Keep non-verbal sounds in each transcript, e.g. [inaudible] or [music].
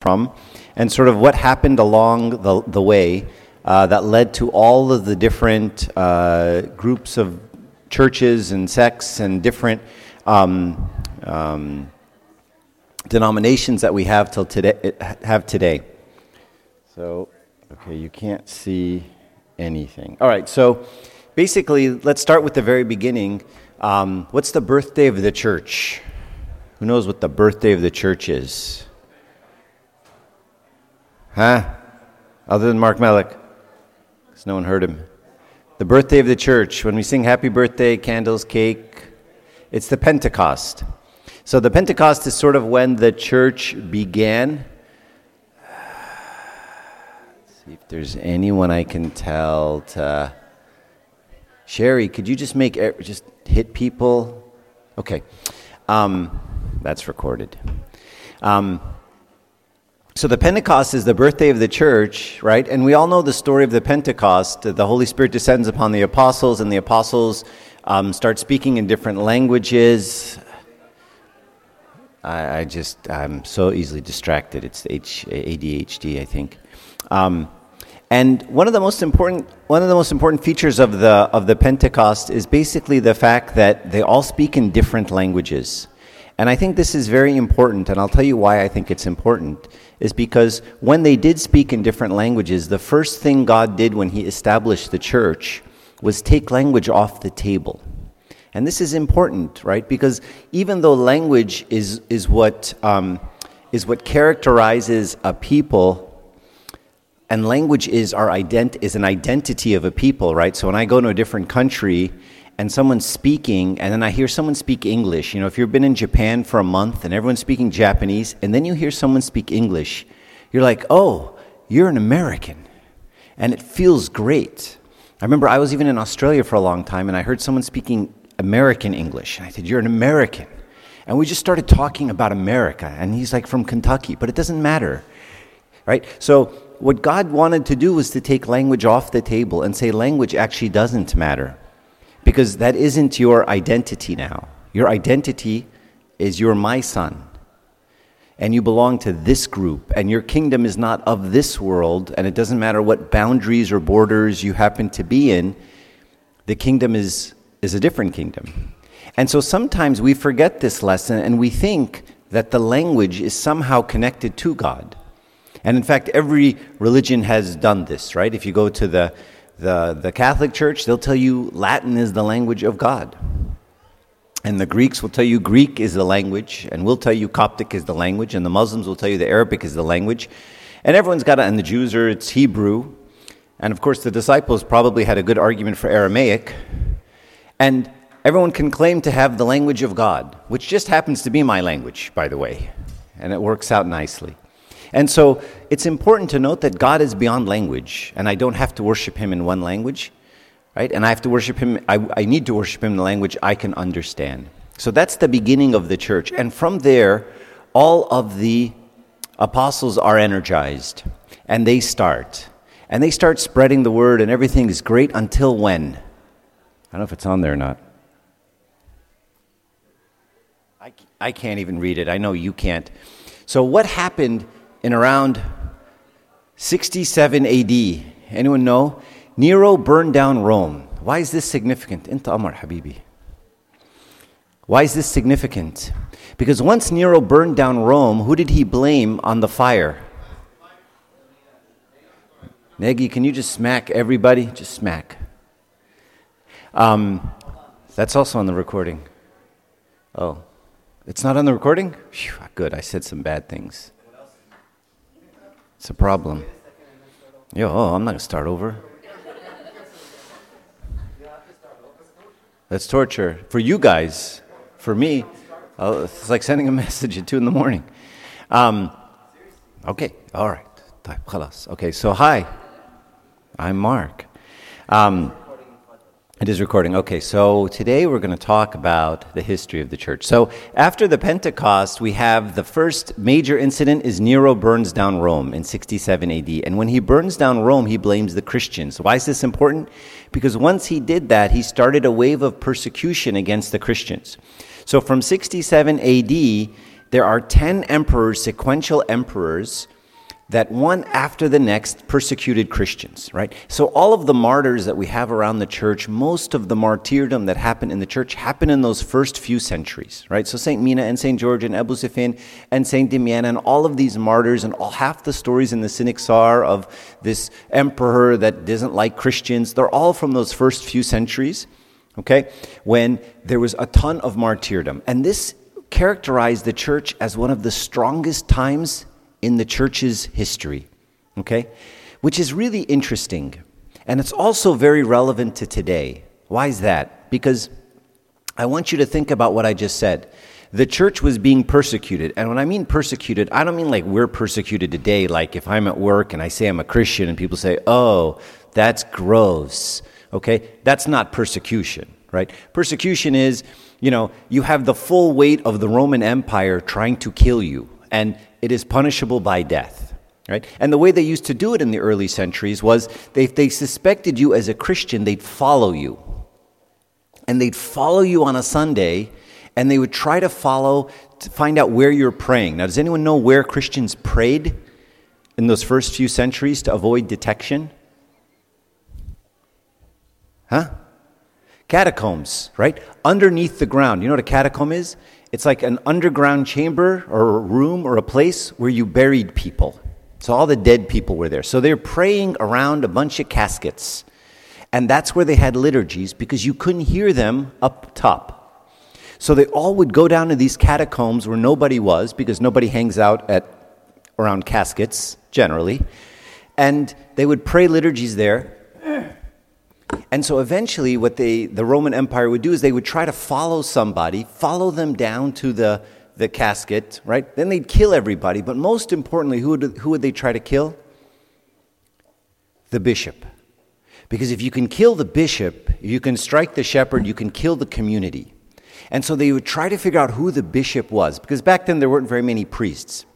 from and sort of what happened along the, the way uh, that led to all of the different uh, groups of churches and sects and different um, um, denominations that we have till today have today. So, okay, you can't see anything. All right, so basically, let's start with the very beginning. Um, what's the birthday of the church? Who knows what the birthday of the church is? Huh? Other than Mark Melick? Because no one heard him. The birthday of the church, when we sing happy birthday, candles, cake, it's the Pentecost. So the Pentecost is sort of when the church began. Let's see if there's anyone I can tell to. Sherry, could you just make just hit people? Okay, um, that's recorded. Um, so the Pentecost is the birthday of the church, right? And we all know the story of the Pentecost. The Holy Spirit descends upon the apostles, and the apostles um, start speaking in different languages. I, I, just, I'm so easily distracted. It's H, ADHD, I think. Um, and one of the most important, one of the most important features of the, of the Pentecost is basically the fact that they all speak in different languages. And I think this is very important, and I'll tell you why I think it's important, is because when they did speak in different languages, the first thing God did when He established the church was take language off the table. And this is important, right? Because even though language is, is, what, um, is what characterizes a people, and language is, our ident- is an identity of a people, right? So when I go to a different country, and someone's speaking, and then I hear someone speak English. You know, if you've been in Japan for a month and everyone's speaking Japanese, and then you hear someone speak English, you're like, oh, you're an American. And it feels great. I remember I was even in Australia for a long time, and I heard someone speaking American English. And I said, You're an American. And we just started talking about America. And he's like, From Kentucky. But it doesn't matter. Right? So, what God wanted to do was to take language off the table and say language actually doesn't matter because that isn't your identity now. Your identity is you're my son. And you belong to this group, and your kingdom is not of this world, and it doesn't matter what boundaries or borders you happen to be in, the kingdom is, is a different kingdom. And so sometimes we forget this lesson and we think that the language is somehow connected to God. And in fact, every religion has done this, right? If you go to the the, the Catholic Church, they'll tell you Latin is the language of God. And the Greeks will tell you Greek is the language, and we'll tell you Coptic is the language, and the Muslims will tell you the Arabic is the language. And everyone's got it, and the Jews are, it's Hebrew. And of course, the disciples probably had a good argument for Aramaic. And everyone can claim to have the language of God, which just happens to be my language, by the way. And it works out nicely. And so it's important to note that God is beyond language, and I don't have to worship Him in one language, right? And I have to worship Him, I, I need to worship Him in the language I can understand. So that's the beginning of the church. And from there, all of the apostles are energized, and they start. And they start spreading the word, and everything is great until when? I don't know if it's on there or not. I, I can't even read it. I know you can't. So, what happened in around 67 AD. Anyone know? Nero burned down Rome. Why is this significant? Inta Amar Habibi. Why is this significant? Because once Nero burned down Rome, who did he blame on the fire? Negi, can you just smack everybody? Just smack. Um, that's also on the recording. Oh, it's not on the recording? Whew, good, I said some bad things. It's a problem. Yo, oh, I'm not going to start over. That's torture. For you guys, for me, uh, it's like sending a [laughs] message at 2 in the morning. Um, okay, all right. Okay, so hi, I'm Mark. Um, it is recording. Okay, so today we're going to talk about the history of the church. So after the Pentecost, we have the first major incident is Nero burns down Rome in 67 AD. And when he burns down Rome, he blames the Christians. Why is this important? Because once he did that, he started a wave of persecution against the Christians. So from 67 AD, there are 10 emperors, sequential emperors, that one after the next persecuted Christians, right? So all of the martyrs that we have around the church, most of the martyrdom that happened in the church happened in those first few centuries, right? So St. Mina and St. George and Abu Sefein and St. Damian and all of these martyrs and all half the stories in the Synaxar of this emperor that doesn't like Christians, they're all from those first few centuries, okay? When there was a ton of martyrdom. And this characterized the church as one of the strongest times in the church's history, okay? Which is really interesting. And it's also very relevant to today. Why is that? Because I want you to think about what I just said. The church was being persecuted. And when I mean persecuted, I don't mean like we're persecuted today, like if I'm at work and I say I'm a Christian and people say, oh, that's gross. Okay? That's not persecution, right? Persecution is, you know, you have the full weight of the Roman Empire trying to kill you. And it is punishable by death. Right? And the way they used to do it in the early centuries was they, if they suspected you as a Christian, they'd follow you. And they'd follow you on a Sunday, and they would try to follow to find out where you're praying. Now, does anyone know where Christians prayed in those first few centuries to avoid detection? Huh? Catacombs, right? Underneath the ground. You know what a catacomb is? It's like an underground chamber or a room or a place where you buried people. So all the dead people were there. So they're praying around a bunch of caskets. And that's where they had liturgies because you couldn't hear them up top. So they all would go down to these catacombs where nobody was because nobody hangs out at around caskets generally. And they would pray liturgies there and so eventually, what they, the Roman Empire would do is they would try to follow somebody, follow them down to the, the casket, right? Then they'd kill everybody. But most importantly, who would, who would they try to kill? The bishop. Because if you can kill the bishop, you can strike the shepherd, you can kill the community. And so they would try to figure out who the bishop was, because back then there weren't very many priests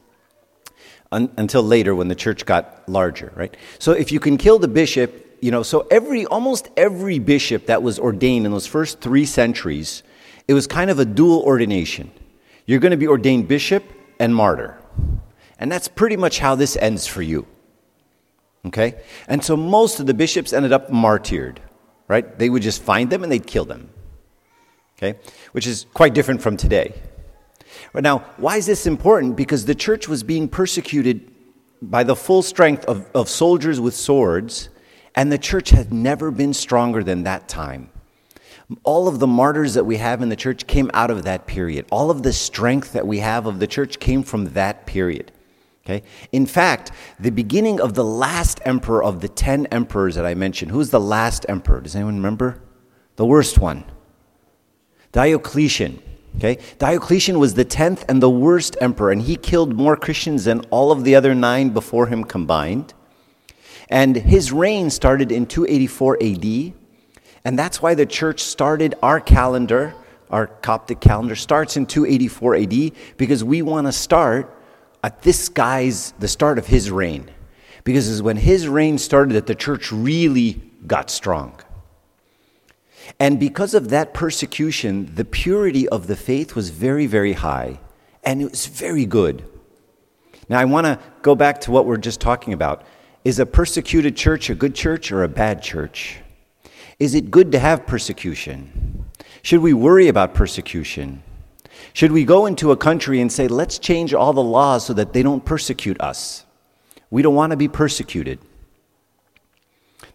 un- until later when the church got larger, right? So if you can kill the bishop, you know, so every, almost every bishop that was ordained in those first three centuries, it was kind of a dual ordination. You're going to be ordained bishop and martyr. And that's pretty much how this ends for you. Okay? And so most of the bishops ended up martyred, right? They would just find them and they'd kill them. Okay? Which is quite different from today. Now, why is this important? Because the church was being persecuted by the full strength of, of soldiers with swords and the church had never been stronger than that time. All of the martyrs that we have in the church came out of that period. All of the strength that we have of the church came from that period. Okay? In fact, the beginning of the last emperor of the 10 emperors that I mentioned, who's the last emperor? Does anyone remember? The worst one. Diocletian. Okay? Diocletian was the 10th and the worst emperor, and he killed more Christians than all of the other nine before him combined. And his reign started in 284 AD. And that's why the church started our calendar, our Coptic calendar starts in 284 AD, because we want to start at this guy's, the start of his reign. Because it's when his reign started that the church really got strong. And because of that persecution, the purity of the faith was very, very high. And it was very good. Now, I want to go back to what we're just talking about. Is a persecuted church a good church or a bad church? Is it good to have persecution? Should we worry about persecution? Should we go into a country and say, let's change all the laws so that they don't persecute us? We don't want to be persecuted.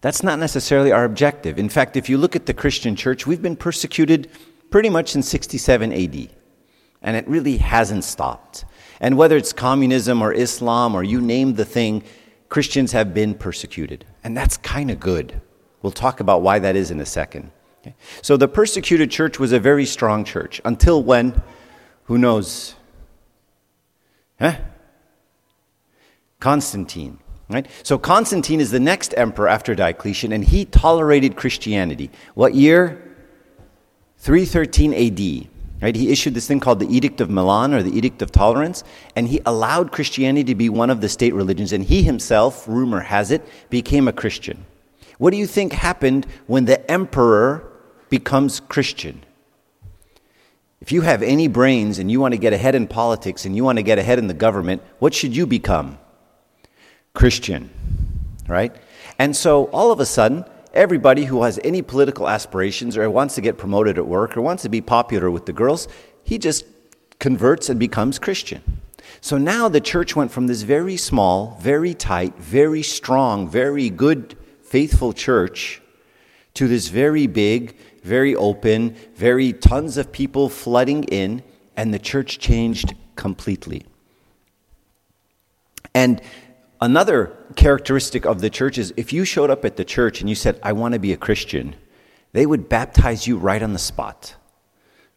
That's not necessarily our objective. In fact, if you look at the Christian church, we've been persecuted pretty much since 67 AD, and it really hasn't stopped. And whether it's communism or Islam or you name the thing, Christians have been persecuted. And that's kind of good. We'll talk about why that is in a second. Okay? So the persecuted church was a very strong church until when? Who knows? Huh? Constantine. Right? So Constantine is the next emperor after Diocletian, and he tolerated Christianity. What year? 313 AD. Right? He issued this thing called the Edict of Milan or the Edict of Tolerance, and he allowed Christianity to be one of the state religions, and he himself, rumor has it, became a Christian. What do you think happened when the emperor becomes Christian? If you have any brains and you want to get ahead in politics and you want to get ahead in the government, what should you become? Christian, right? And so all of a sudden, everybody who has any political aspirations or wants to get promoted at work or wants to be popular with the girls, he just converts and becomes Christian. So now the church went from this very small, very tight, very strong, very good, faithful church to this very big, very open, very tons of people flooding in, and the church changed completely. And another characteristic of the church is if you showed up at the church and you said, I want to be a Christian, they would baptize you right on the spot.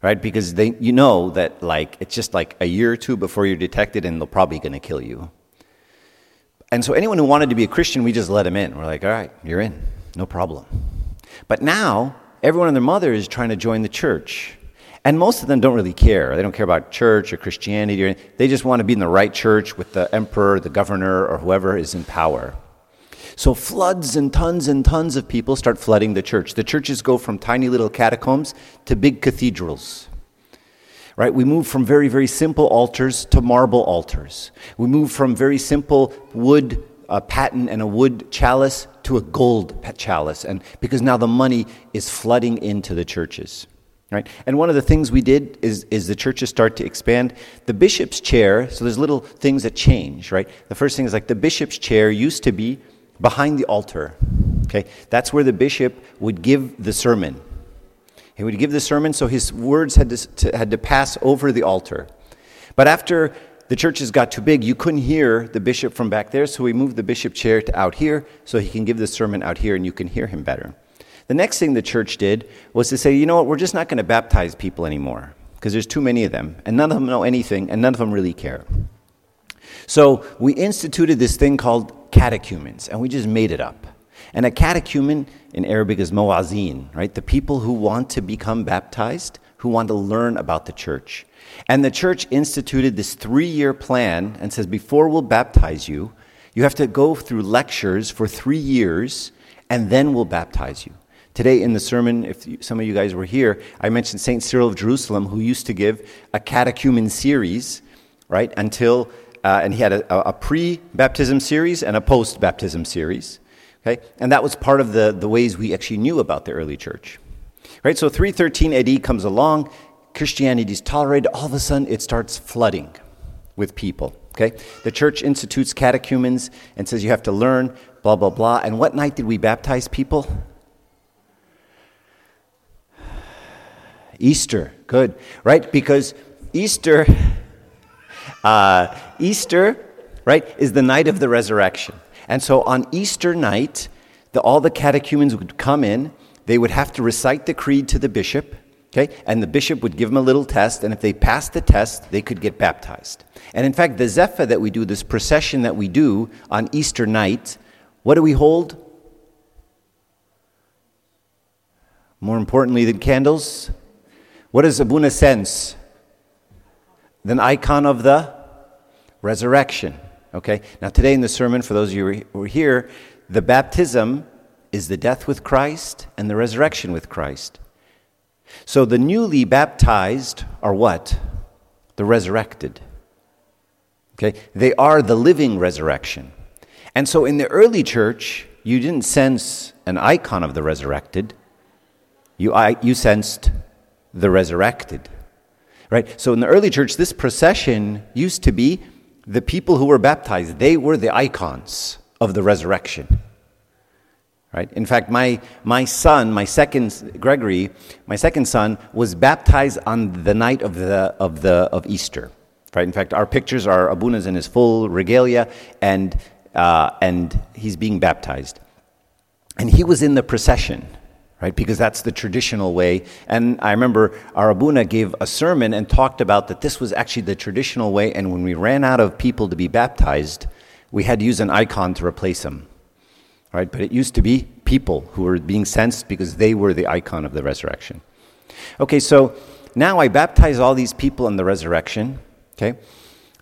Right? Because they, you know that like it's just like a year or two before you're detected and they're probably going to kill you. And so anyone who wanted to be a Christian, we just let them in. We're like, all right, you're in, no problem. But now everyone and their mother is trying to join the church. And most of them don't really care. They don't care about church or Christianity or anything. They just want to be in the right church with the emperor, the governor, or whoever is in power. So floods and tons and tons of people start flooding the church. The churches go from tiny little catacombs to big cathedrals. Right? We move from very, very simple altars to marble altars. We move from very simple wood a paten and a wood chalice to a gold chalice, and because now the money is flooding into the churches. Right? And one of the things we did is, is the churches start to expand. The bishop's chair, so there's little things that change, right? The first thing is like the bishop's chair used to be behind the altar. Okay? That's where the bishop would give the sermon. He would give the sermon, so his words had to, to had to pass over the altar. But after the churches got too big, you couldn't hear the bishop from back there, so we moved the bishop chair to out here so he can give the sermon out here and you can hear him better. The next thing the church did was to say, you know what, we're just not going to baptize people anymore because there's too many of them and none of them know anything and none of them really care. So we instituted this thing called catechumens and we just made it up. And a catechumen in Arabic is mu'azin, right? The people who want to become baptized, who want to learn about the church. And the church instituted this three year plan and says, before we'll baptize you, you have to go through lectures for three years, and then we'll baptize you. Today in the sermon, if some of you guys were here, I mentioned St. Cyril of Jerusalem, who used to give a catechumen series, right, until, uh, and he had a, a pre baptism series and a post baptism series. Okay? And that was part of the, the ways we actually knew about the early church. Right? So 313 AD comes along, Christianity is tolerated, all of a sudden it starts flooding with people. Okay? The church institutes catechumens and says you have to learn, blah, blah, blah. And what night did we baptize people? Easter. Good. Right? Because Easter, [laughs] uh, Easter, right, is the night of the resurrection. And so on Easter night, the, all the catechumens would come in, they would have to recite the creed to the bishop Okay? And the bishop would give them a little test, and if they passed the test, they could get baptized. And in fact, the Zaffa that we do, this procession that we do on Easter night, what do we hold? More importantly than candles, what is Abuna sense? An icon of the resurrection. Okay? Now, today in the sermon, for those of you who are here, the baptism is the death with Christ and the resurrection with Christ. So the newly baptized are what? The resurrected. Okay? They are the living resurrection. And so in the early church, you didn't cense an icon of the resurrected, you, you censed the resurrected. Right? So in the early church, this procession used to be the people who were baptized, they were the icons of the resurrection. Right? In fact, my, my son, my second, Gregory, my second son, was baptized on the night of, the, of, the, of Easter. Right? In fact, our pictures are Abuna's in his full regalia, and, uh, and he's being baptized. And he was in the procession, right? Because that's the traditional way. And I remember Arabuna gave a sermon and talked about that this was actually the traditional way, and when we ran out of people to be baptized, we had to use an icon to replace them right? But it used to be people who were being censed because they were the icon of the resurrection. Okay, so now I baptize all these people in the resurrection, okay?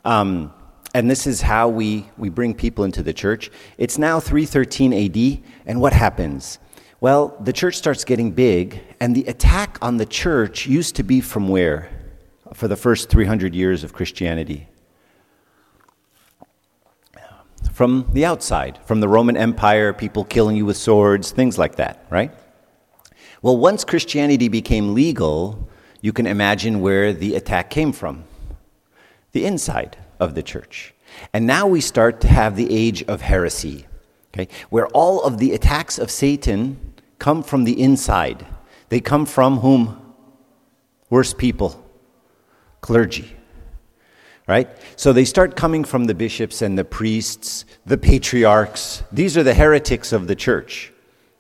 Um, and this is how we, we bring people into the church. It's now 313 AD, and what happens? Well, the church starts getting big, and the attack on the church used to be from where? for the first 300 years of Christianity. From the outside, from the Roman Empire, people killing you with swords, things like that, right? Well, once Christianity became legal, you can imagine where the attack came from the inside of the church. And now we start to have the age of heresy, okay, where all of the attacks of Satan come from the inside. They come from whom? Worse people, clergy. Right? So they start coming from the bishops and the priests, the patriarchs. These are the heretics of the church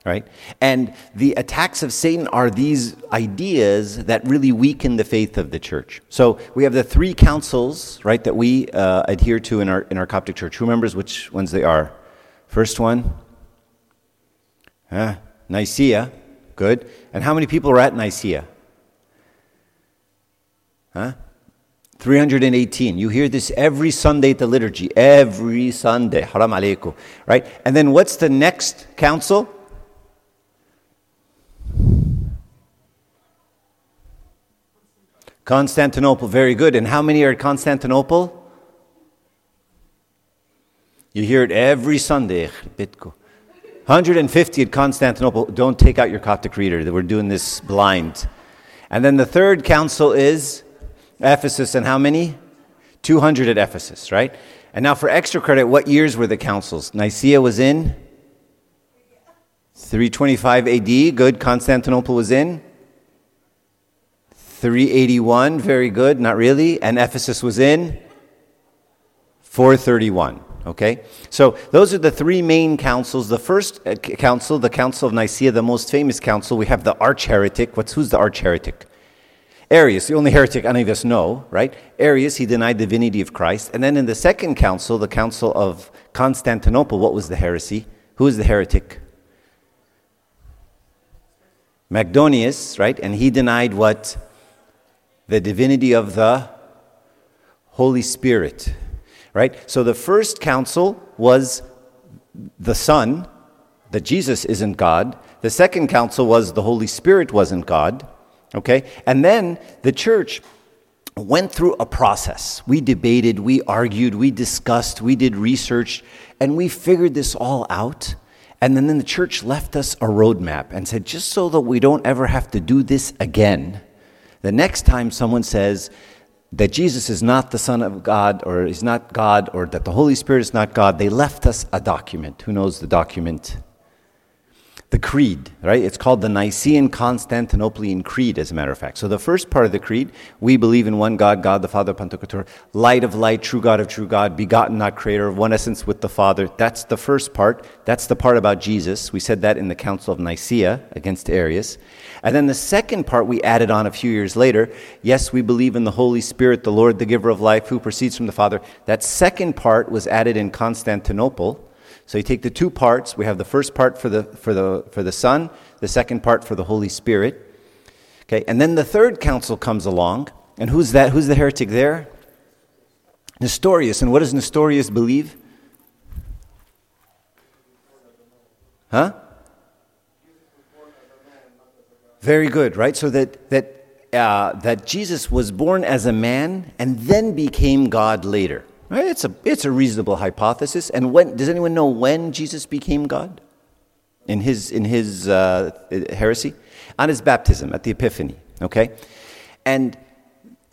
right? And the attacks of Satan are these ideas that really weaken the faith of the church. So we have the three councils, right, that we uh, adhere to in our, in our Coptic church. Who remembers which ones they are? First one? Uh, Nicaea. Good. And how many people are at Nicaea? Huh? 318. You hear this every Sunday at the liturgy. Every Sunday. Haram alaykum. Right? And then what's the next council? Constantinople, very good. And how many are at Constantinople? You hear it every Sunday. 150 at Constantinople. Don't take out your Coptic reader. We're doing this blind. And then the third council is Ephesus. And how many? 200 at Ephesus, right? And now for extra credit, what years were the councils? Nicaea was in 325 AD. Good. Constantinople was in 381, very good, not really. And Ephesus was in 431. Okay? So those are the three main councils. The first uh, council, the Council of Nicaea, the most famous council, we have the arch heretic. What's, who's the arch heretic? Arius, the only heretic any of us know, right? Arius, he denied the divinity of Christ. And then in the second council, the Council of Constantinople, what was the heresy? Who is the heretic? Macedonius, right? And he denied what? the divinity of the Holy Spirit. Right? So the first council was the Son, that Jesus isn't God. The second council was the Holy Spirit wasn't God. Okay? And then the church went through a process. We debated, we argued, we discussed, we did research, and we figured this all out. And then the church left us a roadmap and said, just so that we don't ever have to do this again, the next time someone says that Jesus is not the Son of God or is not God or that the Holy Spirit is not God, they left us a document. Who knows the document? The creed, right? It's called the Nicene Constantinopolitan Creed, as a matter of fact. So the first part of the creed, we believe in one God, God the Father, Pantocrator, light of light, true God of true God, begotten, not creator, of one essence with the Father. That's the first part. That's the part about Jesus. We said that in the Council of Nicaea against Arius. And then the second part we added on a few years later. Yes, we believe in the Holy Spirit, the Lord, the giver of life, who proceeds from the Father. That second part was added in Constantinople. So you take the two parts. We have the first part for the, for the, for the Son, the second part for the Holy Spirit. Okay, and then the third council comes along. And who's that? Who's the heretic there? Nestorius. And what does Nestorius believe? Huh? Very good, right? So that, that, uh, that Jesus was born as a man and then became God later. Right? It's a, it's a reasonable hypothesis. And when, does anyone know when Jesus became God? In his, in his uh, heresy? On his baptism, at the Epiphany. Okay? And,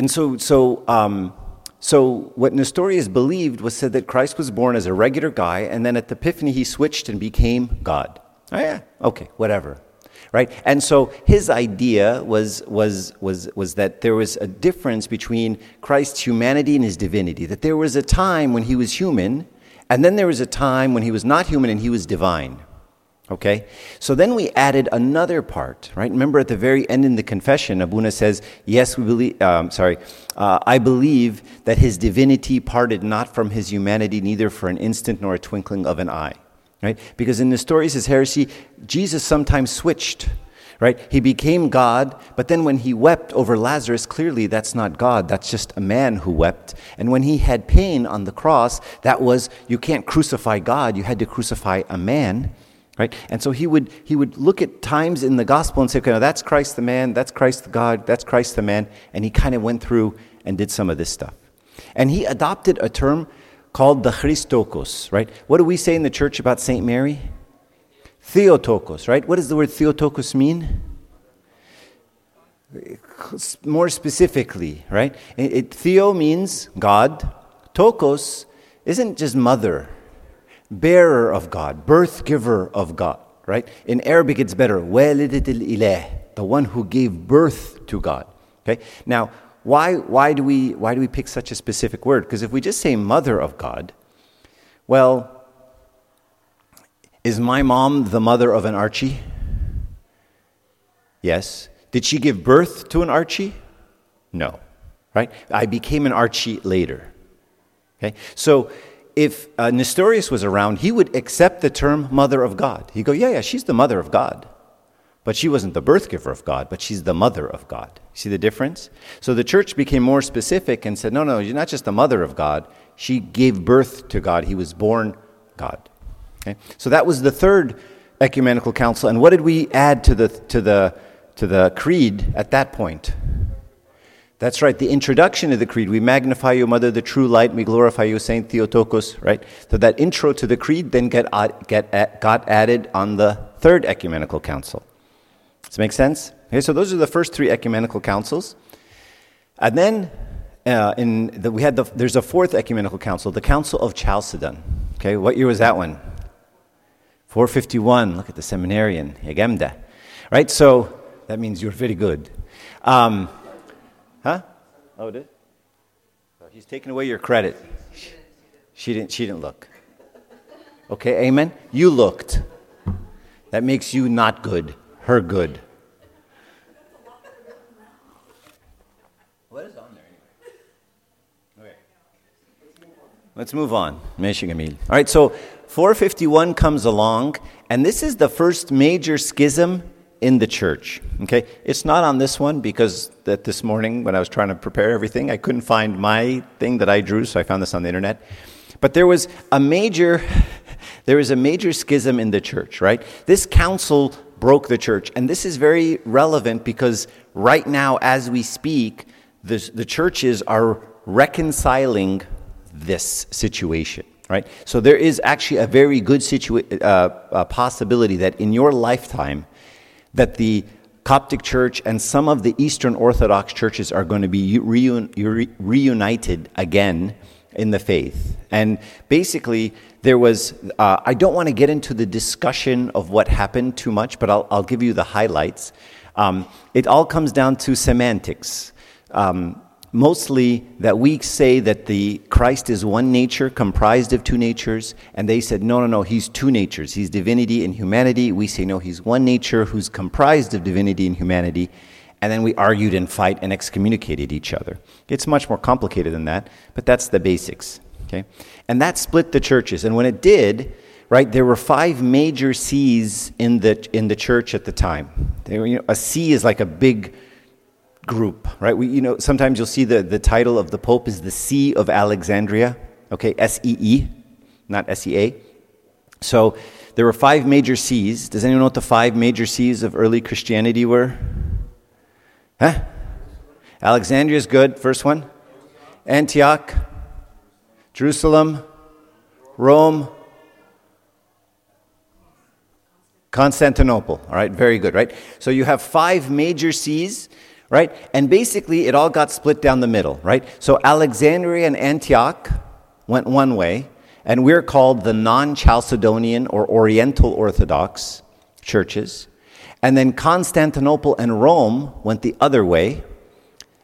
and so, so, um, so what Nestorius believed was said that Christ was born as a regular guy, and then at the Epiphany he switched and became God. Oh, yeah, okay, whatever right? And so his idea was, was, was, was that there was a difference between Christ's humanity and his divinity, that there was a time when he was human, and then there was a time when he was not human and he was divine. Okay? So then we added another part, right? Remember at the very end in the confession, Abuna says, Yes, we believe, um, sorry, uh, I believe that his divinity parted not from his humanity, neither for an instant nor a twinkling of an eye. Right? Because in Nestorius' heresy, Jesus sometimes switched. Right? He became God, but then when he wept over Lazarus, clearly that's not God. That's just a man who wept. And when he had pain on the cross, that was, you can't crucify God, you had to crucify a man. Right? And so he would, he would look at times in the gospel and say, okay, now that's Christ the man, that's Christ the God, that's Christ the man. And he kind of went through and did some of this stuff. And he adopted a term called the Christokos, right? What do we say in the church about St. Mary? Theotokos, right? What does the word Theotokos mean? More specifically, right? It, it, theo means God. Tokos isn't just mother, bearer of God, birth giver of God, right? In Arabic, it's better. the one who gave birth to God. Okay? Now, why, why, do we, why do we pick such a specific word? Because if we just say mother of God, well, is my mom the mother of an Archie? Yes. Did she give birth to an Archie? No. Right? I became an Archie later. Okay? So if uh, Nestorius was around, he would accept the term mother of God. He'd go, yeah, yeah, she's the mother of God. But she wasn't the birth giver of God, but she's the mother of God. See the difference? So the church became more specific and said, no, no, you're not just the mother of God. She gave birth to God. He was born God. Okay? So that was the third ecumenical council. And what did we add to the, to the, to the creed at that point? That's right, the introduction of the creed. We magnify you, Mother, the true light. We glorify you, Saint Theotokos, right? So that intro to the creed then get, uh, get, uh, got added on the third ecumenical council. Does that make sense? Okay, so those are the first three ecumenical councils. And then uh, in the, we had the, there's a fourth ecumenical council, the Council of Chalcedon. Okay, what year was that one? 451. Look at the seminarian, Hegemda. Right, so that means you're very good. Um, huh? Oh, did? Oh, he's taking away your credit. She didn't, she didn't look. Okay, amen? You looked. That makes you not good her good. What is on there anyway? Okay. Let's move on. All right, so 451 comes along, and this is the first major schism in the church. Okay, it's not on this one because that this morning when I was trying to prepare everything, I couldn't find my thing that I drew, so I found this on the internet. But there was a major, [laughs] there was a major schism in the church. Right, this council broke the church. And this is very relevant because right now, as we speak, the, the churches are reconciling this situation, right? So there is actually a very good situa- uh, possibility that in your lifetime, that the Coptic Church and some of the Eastern Orthodox churches are going to be reun- reunited again in the faith. And basically, there was, uh, I don't want to get into the discussion of what happened too much, but I'll, I'll give you the highlights. Um, it all comes down to semantics. Um, mostly that we say that the Christ is one nature comprised of two natures, and they said, no, no, no, he's two natures. He's divinity and humanity. We say, no, he's one nature who's comprised of divinity and humanity. And then we argued and fight and excommunicated each other. It's much more complicated than that, but that's the basics. Okay? And that split the churches. And when it did, right, there were five major sees in the, in the church at the time. Were, you know, a see is like a big group, right? We, you know, sometimes you'll see the, the title of the Pope is the See of Alexandria, okay, S E E, not S E A. So there were five major sees. Does anyone know what the five major sees of early Christianity were? Huh? Alexandria is good, first one. Antioch, Jerusalem, Rome, Constantinople. All right, very good, right? So you have five major sees, right? And basically it all got split down the middle, right? So Alexandria and Antioch went one way, and we're called the non Chalcedonian or Oriental Orthodox churches. And then Constantinople and Rome went the other way,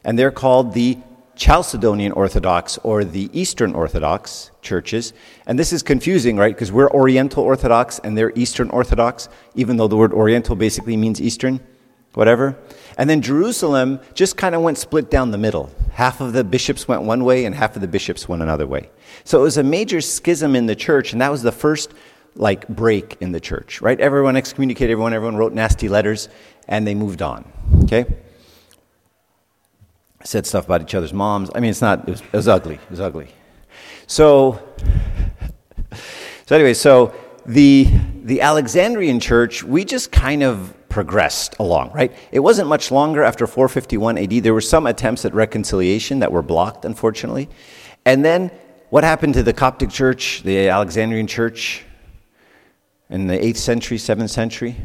and they're called the Chalcedonian Orthodox or the Eastern Orthodox churches. And this is confusing, right? Because we're Oriental Orthodox and they're Eastern Orthodox, even though the word Oriental basically means Eastern, whatever. And then Jerusalem just kind of went split down the middle. Half of the bishops went one way and half of the bishops went another way. So it was a major schism in the church, and that was the first like break in the church, right? Everyone excommunicated everyone, everyone wrote nasty letters, and they moved on. Okay? Said stuff about each other's moms. I mean, it's not, it was, it was ugly. It was ugly. So, [laughs] so anyway, so the, the Alexandrian church, we just kind of progressed along, right? It wasn't much longer after 451 AD. There were some attempts at reconciliation that were blocked, unfortunately. And then what happened to the Coptic church, the Alexandrian church in the 8th century, 7th century?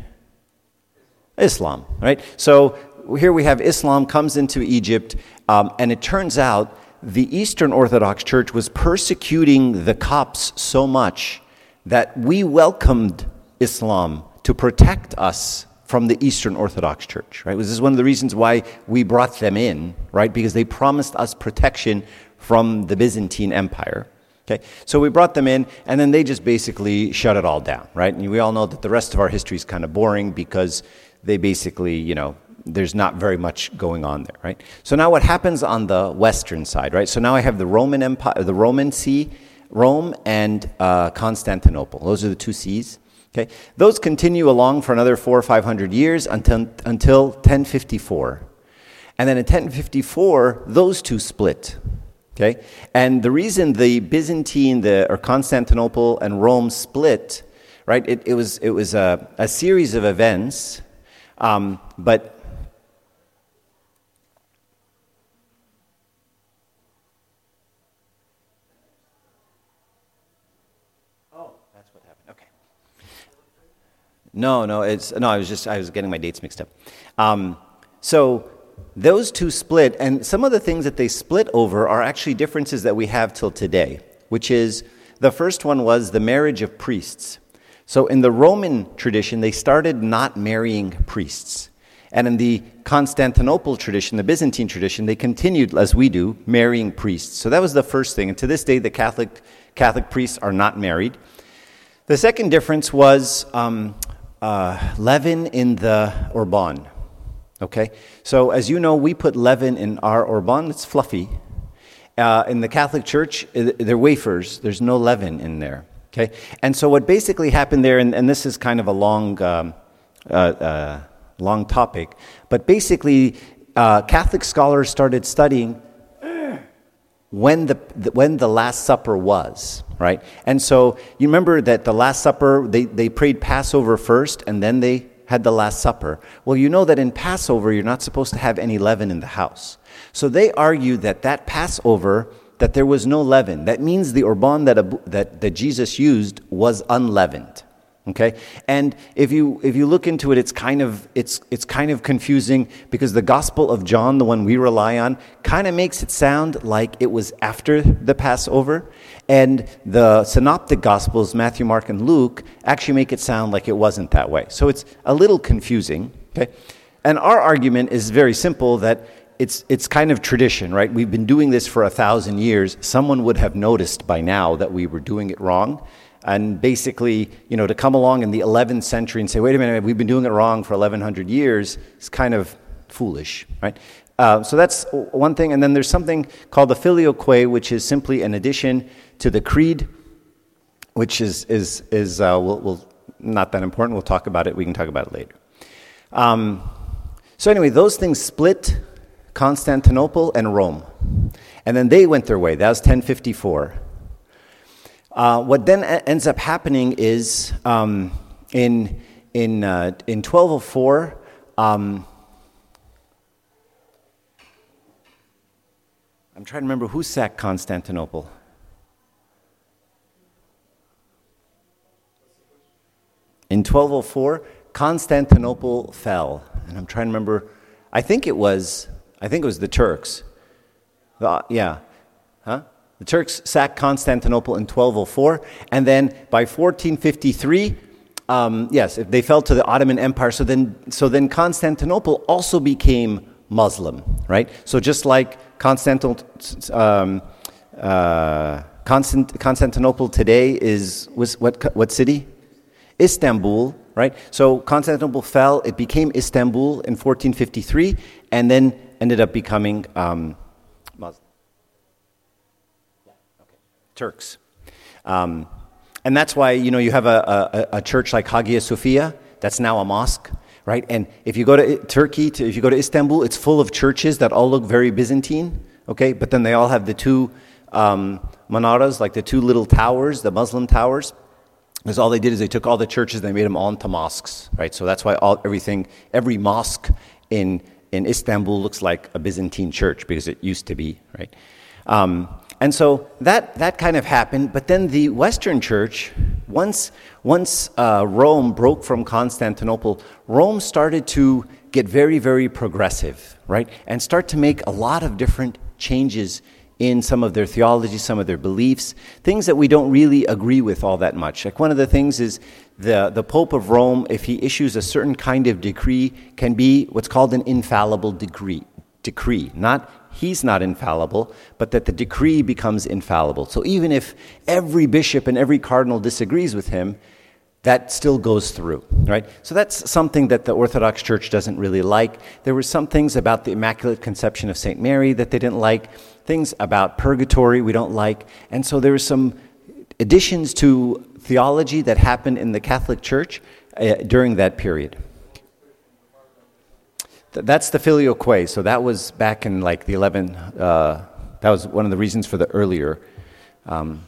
Islam, right? So here we have Islam comes into Egypt, um, and it turns out the Eastern Orthodox Church was persecuting the Copts so much that we welcomed Islam to protect us from the Eastern Orthodox Church, right? This is one of the reasons why we brought them in, right? Because they promised us protection from the Byzantine Empire. Okay, so we brought them in, and then they just basically shut it all down, right? And we all know that the rest of our history is kind of boring because they basically, you know, there's not very much going on there, right? So now what happens on the western side, right? So now I have the Roman Empire, the Roman See, Rome, and uh, Constantinople. Those are the two sees. Okay, those continue along for another four or five hundred years until until 1054, and then in 1054 those two split. Okay, and the reason the Byzantine, the or Constantinople and Rome split, right? It, it was it was a, a series of events, um, but Oh, that's what happened. Okay. No, no, it's no. I was just I was getting my dates mixed up. Um, so those two split, and some of the things that they split over are actually differences that we have till today. Which is the first one was the marriage of priests. So in the Roman tradition, they started not marrying priests. And in the Constantinople tradition, the Byzantine tradition, they continued, as we do, marrying priests. So that was the first thing. And to this day, the Catholic, Catholic priests are not married. The second difference was um, uh, leaven in the Orban. Okay? So, as you know, we put leaven in our Orban, it's fluffy. Uh, in the Catholic Church, they're wafers, there's no leaven in there. Okay? And so, what basically happened there, and, and this is kind of a long, um, uh, uh long topic, but basically, uh, Catholic scholars started studying when the, when the Last Supper was, right? And so you remember that the Last Supper, they, they prayed Passover first and then they had the Last Supper. Well, you know that in Passover, you're not supposed to have any leaven in the house. So they argue that that Passover, that there was no leaven. That means the Orban that, that, that Jesus used was unleavened. Okay? And if you if you look into it, it's kind of it's it's kind of confusing because the Gospel of John, the one we rely on, kind of makes it sound like it was after the Passover. And the synoptic gospels, Matthew, Mark, and Luke, actually make it sound like it wasn't that way. So it's a little confusing. Okay? And our argument is very simple that it's, it's kind of tradition, right? We've been doing this for a thousand years. Someone would have noticed by now that we were doing it wrong. And basically, you know, to come along in the 11th century and say, wait a minute, we've been doing it wrong for 1100 years is kind of foolish, right? Uh, so that's one thing. And then there's something called the filioque, which is simply an addition to the creed, which is, is, is uh, we'll, we'll, not that important. We'll talk about it. We can talk about it later. Um, so, anyway, those things split Constantinople and Rome. And then they went their way. That was 1054. Uh, what then ends up happening is um, in, in, uh, in 1204, um, I'm trying to remember who sacked Constantinople. In 1204, Constantinople fell. And I'm trying to remember, I think it was, I think it was the Turks. Uh, yeah. The Turks sacked Constantinople in 1204, and then by 1453, um, yes, they fell to the Ottoman Empire. So then, so then Constantinople also became Muslim, right? So just like Constantinople, um, uh, Constant, Constantinople today is was what what city? Istanbul, right? So Constantinople fell. It became Istanbul in 1453, and then ended up becoming um, Muslim. Turks. Um, and that's why, you know, you have a, a, a, church like Hagia Sophia, that's now a mosque, right? And if you go to Turkey, to, if you go to Istanbul, it's full of churches that all look very Byzantine, okay? But then they all have the two um, like the two little towers, the Muslim towers. Because all they did is they took all the churches and they made them all into mosques, right? So that's why all, everything, every mosque in, in Istanbul looks like a Byzantine church because it used to be, right? Um, and so that, that kind of happened. But then the Western church, once, once uh, Rome broke from Constantinople, Rome started to get very, very progressive, right? And start to make a lot of different changes in some of their theology, some of their beliefs, things that we don't really agree with all that much. Like one of the things is the, the Pope of Rome, if he issues a certain kind of decree, can be what's called an infallible decree. Decree, not he's not infallible, but that the decree becomes infallible. So even if every bishop and every cardinal disagrees with him, that still goes through, right? So that's something that the Orthodox Church doesn't really like. There were some things about the Immaculate Conception of St. Mary that they didn't like, things about purgatory we don't like. And so there were some additions to theology that happened in the Catholic Church uh, during that period. That's the filial filioque. So that was back in like the 11, uh, that was one of the reasons for the earlier. Um,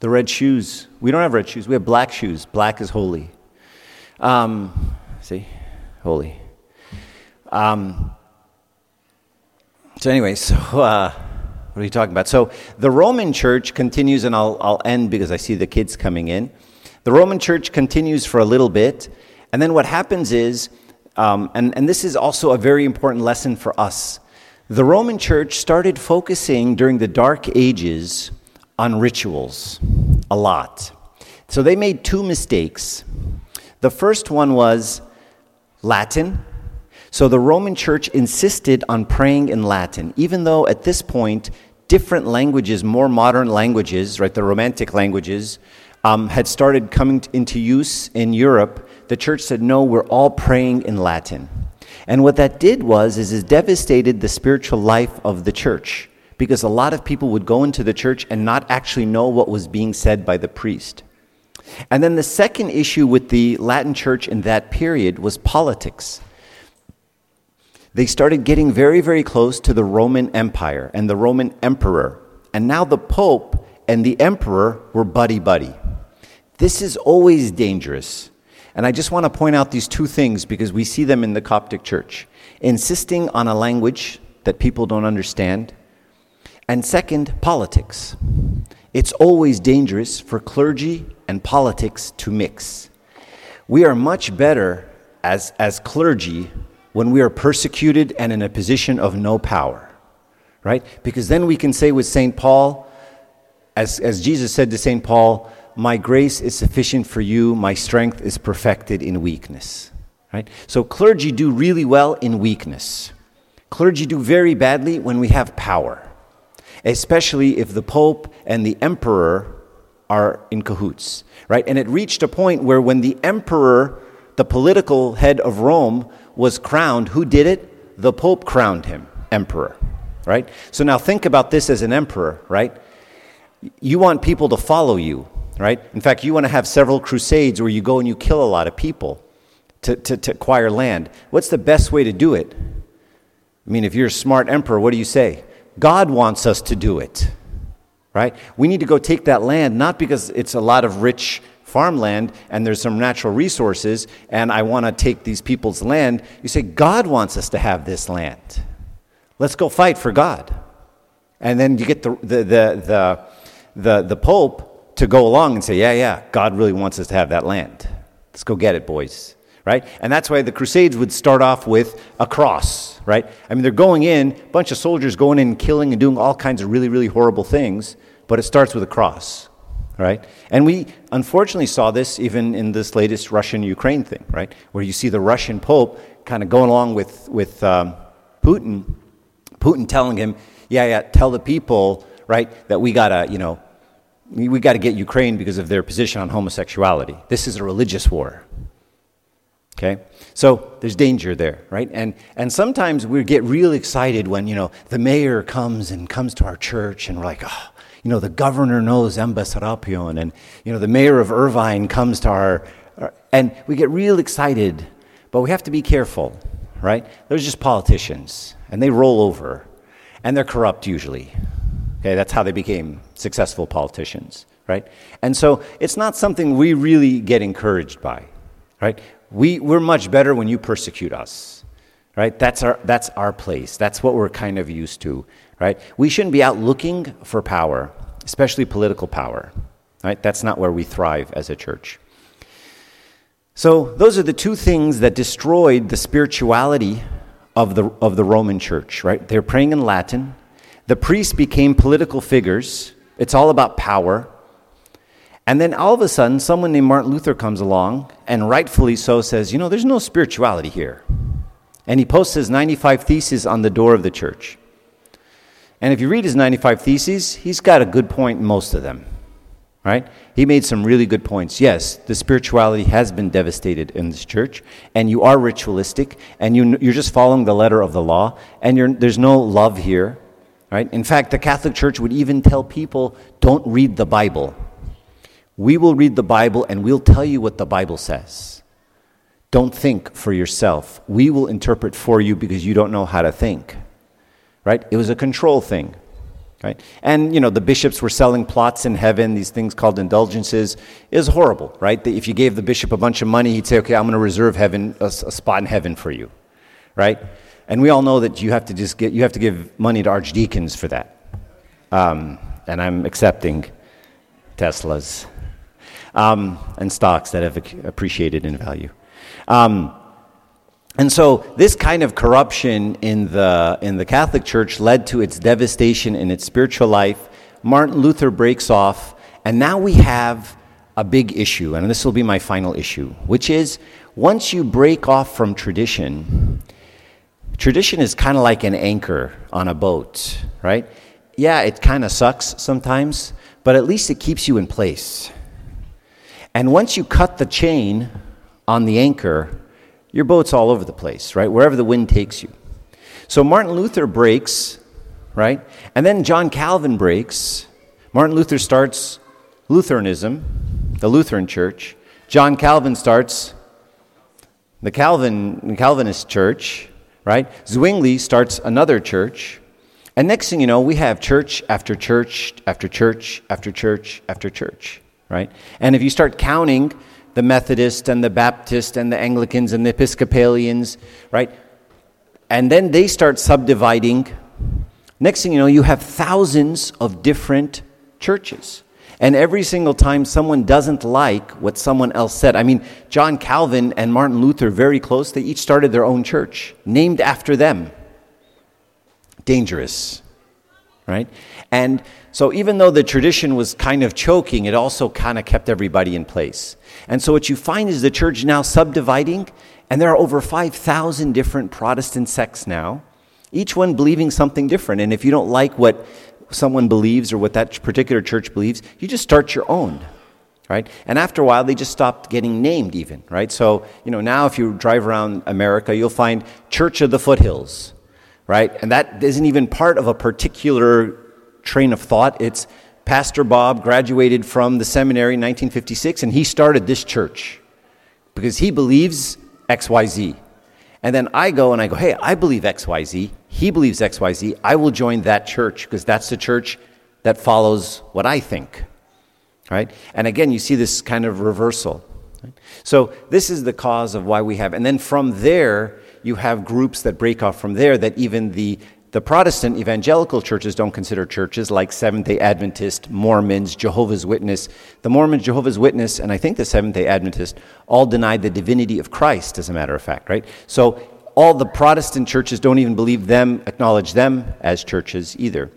the red shoes. We don't have red shoes. We have black shoes. Black is holy. Um, see? Holy. Um, so, anyway, [laughs] so uh, what are you talking about? So, the Roman church continues, and I'll, I'll end because I see the kids coming in. The Roman church continues for a little bit, and then what happens is, um, and, and this is also a very important lesson for us. The Roman church started focusing during the Dark Ages on rituals a lot. So they made two mistakes. The first one was Latin. So the Roman church insisted on praying in Latin, even though at this point, different languages, more modern languages, right, the Romantic languages, um, had started coming into use in Europe. The church said, no, we're all praying in Latin. And what that did was, is it devastated the spiritual life of the church because a lot of people would go into the church and not actually know what was being said by the priest. And then the second issue with the Latin church in that period was politics. They started getting very, very close to the Roman Empire and the Roman emperor. And now the Pope and the emperor were buddy buddy. This is always dangerous. And I just want to point out these two things because we see them in the Coptic church. Insisting on a language that people don't understand and second, politics. It's always dangerous for clergy and politics to mix. We are much better as, as clergy when we are persecuted and in a position of no power, right? Because then we can say with St. Paul, as, as Jesus said to St. Paul, My grace is sufficient for you, my strength is perfected in weakness, right? So clergy do really well in weakness. Clergy do very badly when we have power especially if the Pope and the Emperor are in cahoots, right? And it reached a point where when the Emperor, the political head of Rome, was crowned, who did it? The Pope crowned him Emperor, right? So now think about this as an emperor, right? You want people to follow you, right? In fact, you want to have several crusades where you go and you kill a lot of people to, to, to acquire land. What's the best way to do it? I mean, if you're a smart emperor, what do you say? God wants us to do it, right? We need to go take that land, not because it's a lot of rich farmland and there's some natural resources and I want to take these people's land. You say, God wants us to have this land. Let's go fight for God. And then you get the, the, the, the, the, the Pope to go along and say, yeah, yeah, God really wants us to have that land. Let's go get it, boys right? And that's why the Crusades would start off with a cross, right? I mean, they're going in, a bunch of soldiers going in killing and doing all kinds of really, really horrible things, but it starts with a cross, right? And we unfortunately saw this even in this latest Russian Ukraine thing, right? Where you see the Russian Pope kind of going along with, with um, Putin, Putin telling him, yeah, yeah, tell the people, right, that we got to, you know, we got to get Ukraine because of their position on homosexuality. This is a religious war, Okay? So there's danger there, right? And, and sometimes we get real excited when, you know, the mayor comes and comes to our church and we're like, oh, you know, the governor knows Emba Serapion and, you know, the mayor of Irvine comes to our, our, and we get real excited, but we have to be careful, right? They're just politicians and they roll over and they're corrupt usually. Okay, that's how they became successful politicians, right? And so it's not something we really get encouraged by, right? We, we're much better when you persecute us, right? That's our, that's our place. That's what we're kind of used to, right? We shouldn't be out looking for power, especially political power, right? That's not where we thrive as a church. So those are the two things that destroyed the spirituality of the, of the Roman church, right? They're praying in Latin. The priests became political figures. It's all about power. And then all of a sudden, someone named Martin Luther comes along and rightfully so says, you know, there's no spirituality here. And he posts his 95 Theses on the door of the church. And if you read his 95 Theses, he's got a good point in most of them, right? He made some really good points. Yes, the spirituality has been devastated in this church, and you are ritualistic, and you, you're just following the letter of the law, and there's no love here, right? In fact, the Catholic Church would even tell people don't read the Bible we will read the Bible and we'll tell you what the Bible says. Don't think for yourself. We will interpret for you because you don't know how to think. Right? It was a control thing. Right? And you know, the bishops were selling plots in heaven, these things called indulgences. Was horrible, right? If you gave the bishop a bunch of money, he'd say, okay, I'm going to reserve heaven, a, a spot in heaven for you. Right? And we all know that you have to just get, you have to give money to archdeacons for that. Um, and I'm accepting Teslas um, and stocks that have appreciated in value. Um, and so this kind of corruption in the, in the Catholic Church led to its devastation in its spiritual life. Martin Luther breaks off, and now we have a big issue, and this will be my final issue, which is once you break off from tradition, tradition is kind of like an anchor on a boat, right? Yeah, it kind of sucks sometimes, but at least it keeps you in place. And once you cut the chain on the anchor, your boat's all over the place, right? Wherever the wind takes you. So Martin Luther breaks, right? And then John Calvin breaks. Martin Luther starts Lutheranism, the Lutheran Church. John Calvin starts the Calvin, Calvinist Church, right? Zwingli starts another church. And next thing you know, we have church after church after church after church after church right? And if you start counting the Methodist and the Baptist and the Anglicans and the Episcopalians, right? And then they start subdividing. Next thing you know, you have thousands of different churches. And every single time someone doesn't like what someone else said, I mean, John Calvin and Martin Luther, very close, they each started their own church, named after them. Dangerous, right? And so even though the tradition was kind of choking, it also kind of kept everybody in place. And so what you find is the church now subdividing, and there are over 5,000 different Protestant sects now, each one believing something different. And if you don't like what someone believes or what that particular church believes, you just start your own. Right? And after a while, they just stopped getting named, even, right? So, you know, now if you drive around America, you'll find Church of the Foothills, right? And that isn't even part of a particular train of thought. It's Pastor Bob graduated from the seminary in 1956 and he started this church because he believes XYZ. And then I go and I go, hey, I believe XYZ. He believes XYZ. I will join that church because that's the church that follows what I think. Right? And again, you see this kind of reversal. So this is the cause of why we have. And then from there, you have groups that break off from there that even the the Protestant evangelical churches don't consider churches like Seventh day Adventist, Mormons, Jehovah's Witness. The Mormons, Jehovah's Witness, and I think the Seventh day Adventist all deny the divinity of Christ, as a matter of fact, right? So all the Protestant churches don't even believe them, acknowledge them as churches either.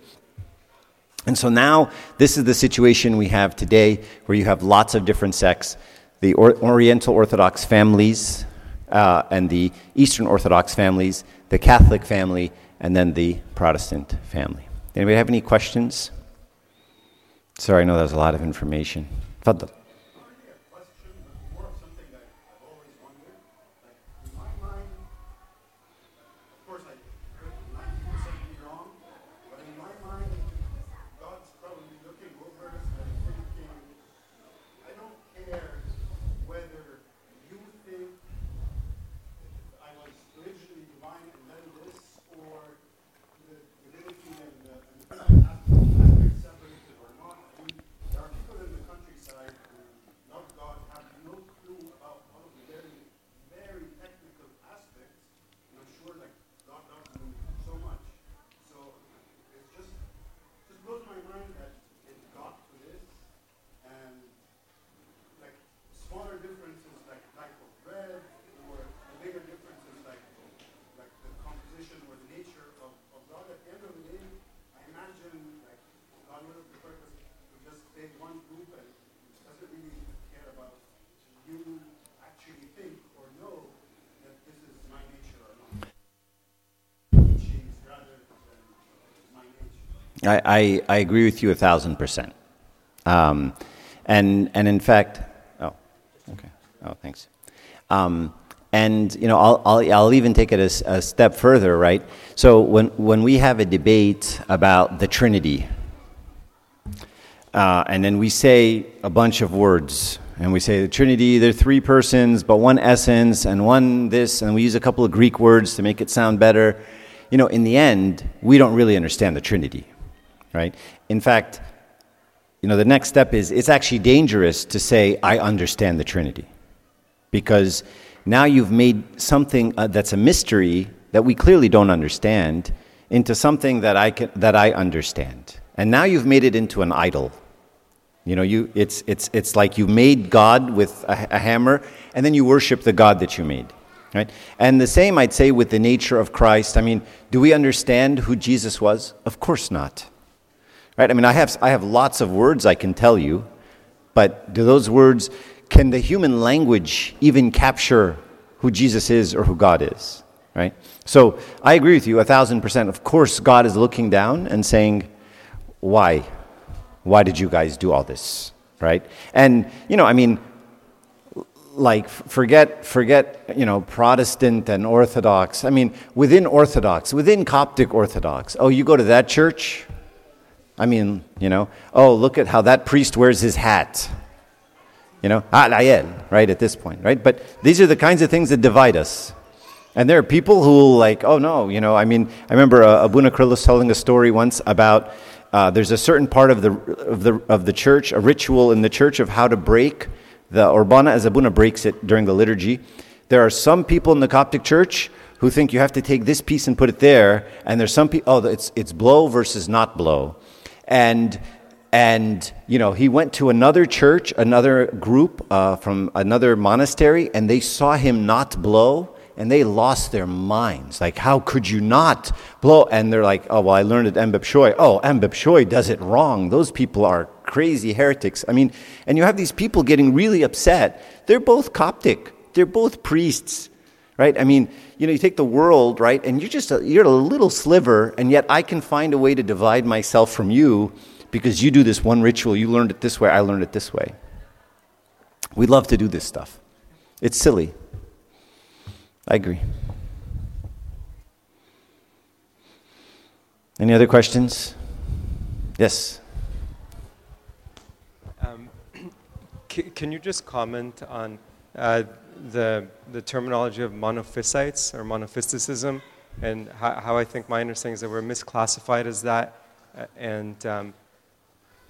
And so now this is the situation we have today where you have lots of different sects. The Oriental Orthodox families uh, and the Eastern Orthodox families, the Catholic family, and then the Protestant family. Anybody have any questions? Sorry, I know that was a lot of information. Fadl. I, I, I agree with you a thousand percent. Um, and, and in fact, oh, okay. Oh, thanks. Um, and you know, I'll, I'll, I'll even take it a, a, step further, right? So when, when we have a debate about the Trinity, uh, and then we say a bunch of words, and we say the Trinity, they're three persons, but one essence, and one this, and we use a couple of Greek words to make it sound better. You know, in the end, we don't really understand the Trinity, right? In fact, you know, the next step is it's actually dangerous to say, I understand the Trinity. Because now you've made something uh, that's a mystery that we clearly don't understand into something that I, can, that I understand. And now you've made it into an idol. You know, you, it's, it's, it's like you made God with a, a hammer, and then you worship the God that you made. Right? And the same I'd say with the nature of Christ. I mean, do we understand who Jesus was? Of course not. Right? I mean, I have, I have lots of words I can tell you, but do those words, can the human language even capture who Jesus is or who God is? Right? So I agree with you a thousand percent. Of course, God is looking down and saying, why? Why did you guys do all this? Right? And, you know, I mean, like forget forget you know protestant and orthodox i mean within orthodox within coptic orthodox oh you go to that church I mean, you know, oh, look at how that priest wears his hat. You know, alayel, right, at this point, right? But these are the kinds of things that divide us. And there are people who like, oh no, you know, I mean, I remember uh, Abuna Kyrillos telling a story once about uh, there's a certain part of the, of, the, of the church, a ritual in the church of how to break the Urbana as Abuna breaks it during the liturgy. There are some people in the Coptic church who think you have to take this piece and put it there, and there's some people, oh, it's, it's blow versus not blow and and you know he went to another church another group uh, from another monastery and they saw him not blow and they lost their minds. Like how could you not blow? And they're like oh well i learned at Emba Bishoy. Oh Emba Bishoy does it wrong. Those people are crazy heretics. I mean and you have these people getting really upset. They're both coptic. They're both priests right? I mean you know, you take the world, right, and you're just a, you're a little sliver, and yet I can find a way to divide myself from you because you do this one ritual. You learned it this way, I learned it this way. We love to do this stuff. It's silly. I agree. Any other questions? Yes. Um, [clears throat] can you just comment on uh, the, the terminology of monophysites or monophysitism and how, how, I think my understanding is that we're misclassified as that. Uh, and, um,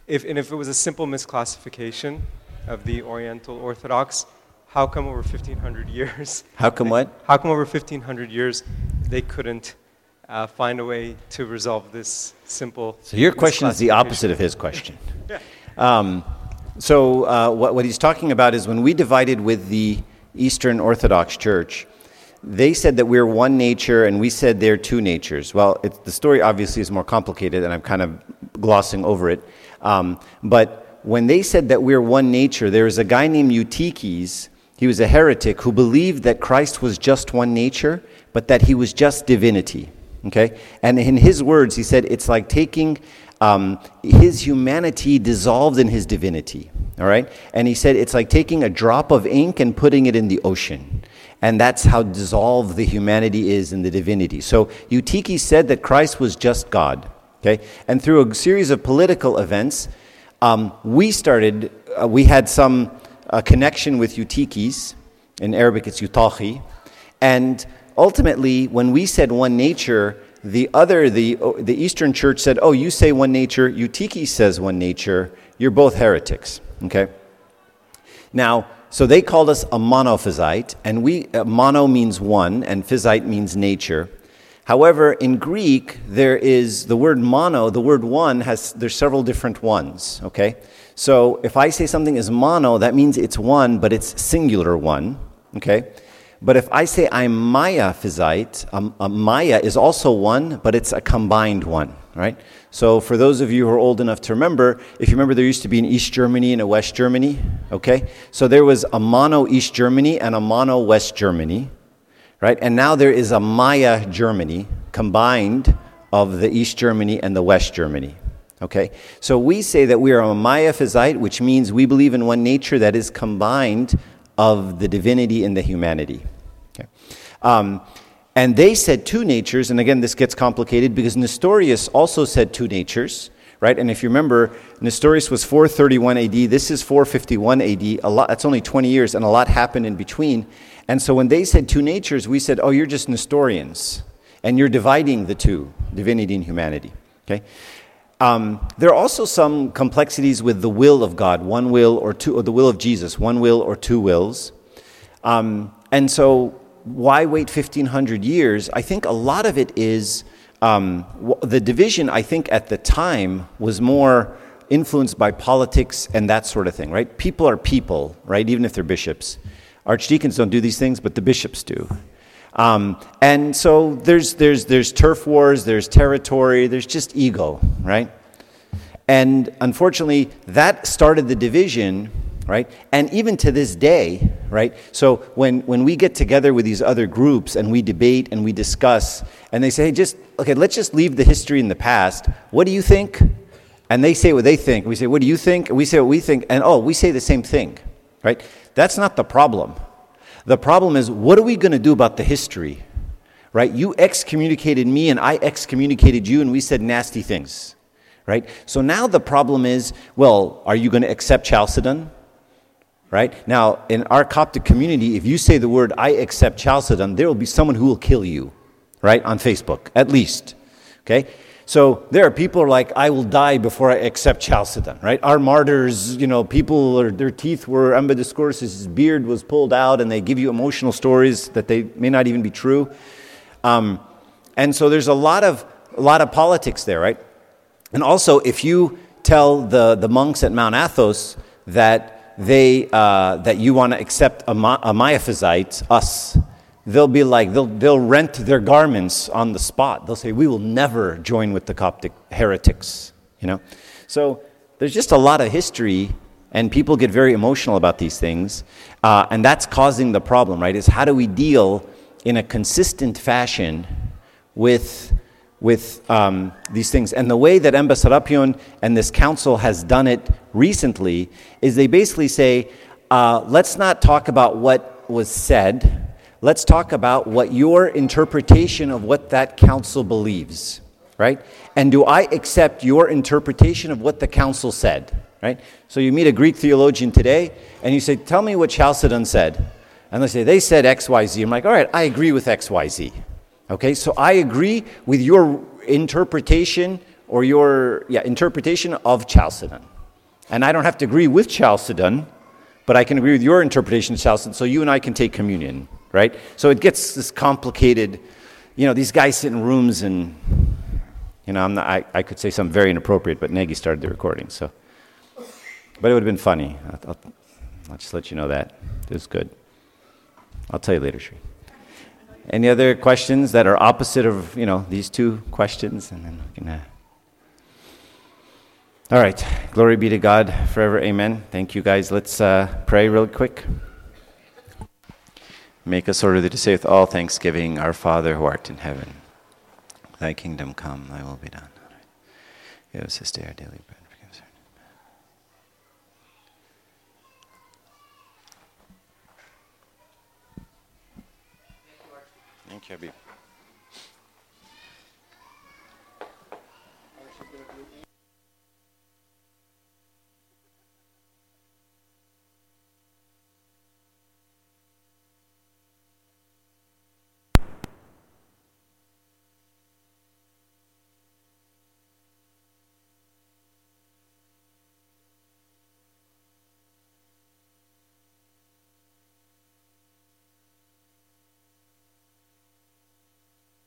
if, and if it was a simple misclassification of the Oriental Orthodox, how come over 1,500 [laughs] years? How come they, what? How come over 1,500 years they couldn't uh, find a way to resolve this simple. So your question is the opposite of his question. yeah. [laughs] um, so uh, what, what he's talking about is when we divided with the Eastern Orthodox Church, they said that we're one nature and we said they're two natures. Well, the story obviously is more complicated and I'm kind of glossing over it. Um, but when they said that we're one nature, there was a guy named Eutyches. He was a heretic who believed that Christ was just one nature, but that he was just divinity. Okay? And in his words, he said it's like taking um, his humanity dissolved in his divinity. All right? And he said it's like taking a drop of ink and putting it in the ocean. And that's how dissolved the humanity is in the divinity. So Eutyches said that Christ was just God. Okay? And through a series of political events, um, we started, uh, we had some uh, connection with Eutyches. In Arabic, it's Yutahi. And ultimately, when we said one nature, the other, the, the Eastern Church said, Oh, you say one nature, Eutyches says one nature, you're both heretics. Okay? Now, so they called us a monophysite, and we, uh, mono means one, and physite means nature. However, in Greek, there is the word mono, the word one has, there's several different ones, okay? So if I say something is mono, that means it's one, but it's singular one, okay? But if I say I'm Miaphysite, um, uh, Maya is also one, but it's a combined one, right? So for those of you who are old enough to remember, if you remember, there used to be an East Germany and a West Germany, okay? So there was a mono East Germany and a mono West Germany, right? And now there is a mia Germany combined of the East Germany and the West Germany, Okay? So we say that we are a Miaphysite, which means we believe in one nature that is combined of the divinity and the humanity. Okay? Um, and they said two natures, and again, this gets complicated because Nestorius also said two natures, right? And if you remember, Nestorius was 431 AD, this is 451 AD. A lot, that's only 20 years, and a lot happened in between. And so when they said two natures, we said, oh, you're just Nestorians, and you're dividing the two, divinity and humanity. Okay? Um, there are also some complexities with the will of God, one will or two, or the will of Jesus, one will or two wills. Um, and so why wait 1500 years? I think a lot of it is um, the division, I think, at the time was more influenced by politics and that sort of thing, right? People are people, right? Even if they're bishops. Archdeacons don't do these things, but the bishops do. Um, and so there's, there's, there's turf wars, there's territory, there's just ego, right? And unfortunately, that started the division right? And even to this day, right? So when, when we get together with these other groups and we debate and we discuss, and they say, hey, just, okay, let's just leave the history in the past. What do you think? And they say what they think. We say, what do you think? And we say what we think. And oh, we say the same thing, right? That's not the problem. The problem is, what are we going to do about the history? Right? You excommunicated me and I excommunicated you and we said nasty things. Right? So now the problem is, well, are you going to accept Chalcedon? Right? Now, in our Coptic community, if you say the word, I accept Chalcedon, there will be someone who will kill you, right? On Facebook, at least, okay? So there are people are like, I will die before I accept Chalcedon, right? Our martyrs, you know, people, or their teeth were his beard was pulled out, and they give you emotional stories that they may not even be true. Um, and so there's a lot of, a lot of politics there, right? And also, if you tell the, the monks at Mount Athos that they, uh, that you want to accept a, a Miaphysite, us, they'll be like, they'll, they'll rent their garments on the spot. They'll say, we will never join with the Coptic heretics, you know? So there's just a lot of history, and people get very emotional about these things, uh, and that's causing the problem, right? Is how do we deal in a consistent fashion with with um, these things. And the way that Emba Serapion and this council has done it recently is they basically say, uh, let's not talk about what was said, let's talk about what your interpretation of what that council believes, right? And do I accept your interpretation of what the council said, right? So you meet a Greek theologian today and you say, tell me what Chalcedon said. And they say, they said XYZ. I'm like, all right, I agree with XYZ. Okay, so I agree with your interpretation or your yeah, interpretation of Chalcedon. And I don't have to agree with Chalcedon, but I can agree with your interpretation of Chalcedon, so you and I can take communion, right? So it gets this complicated, you know, these guys sit in rooms and, you know, not, i I, could say something very inappropriate, but Nagy started the recording, so. But it would have been funny. I'll, I'll, I'll just let you know that. It was good. I'll tell you later, Sri. Any other questions that are opposite of you know these two questions, and then we can. Uh... All right, glory be to God forever. Amen. Thank you, guys. Let's uh, pray real quick. Make us order to say with all thanksgiving, Our Father who art in heaven, Thy kingdom come, Thy will be done. Give us this day our daily bread. Habib.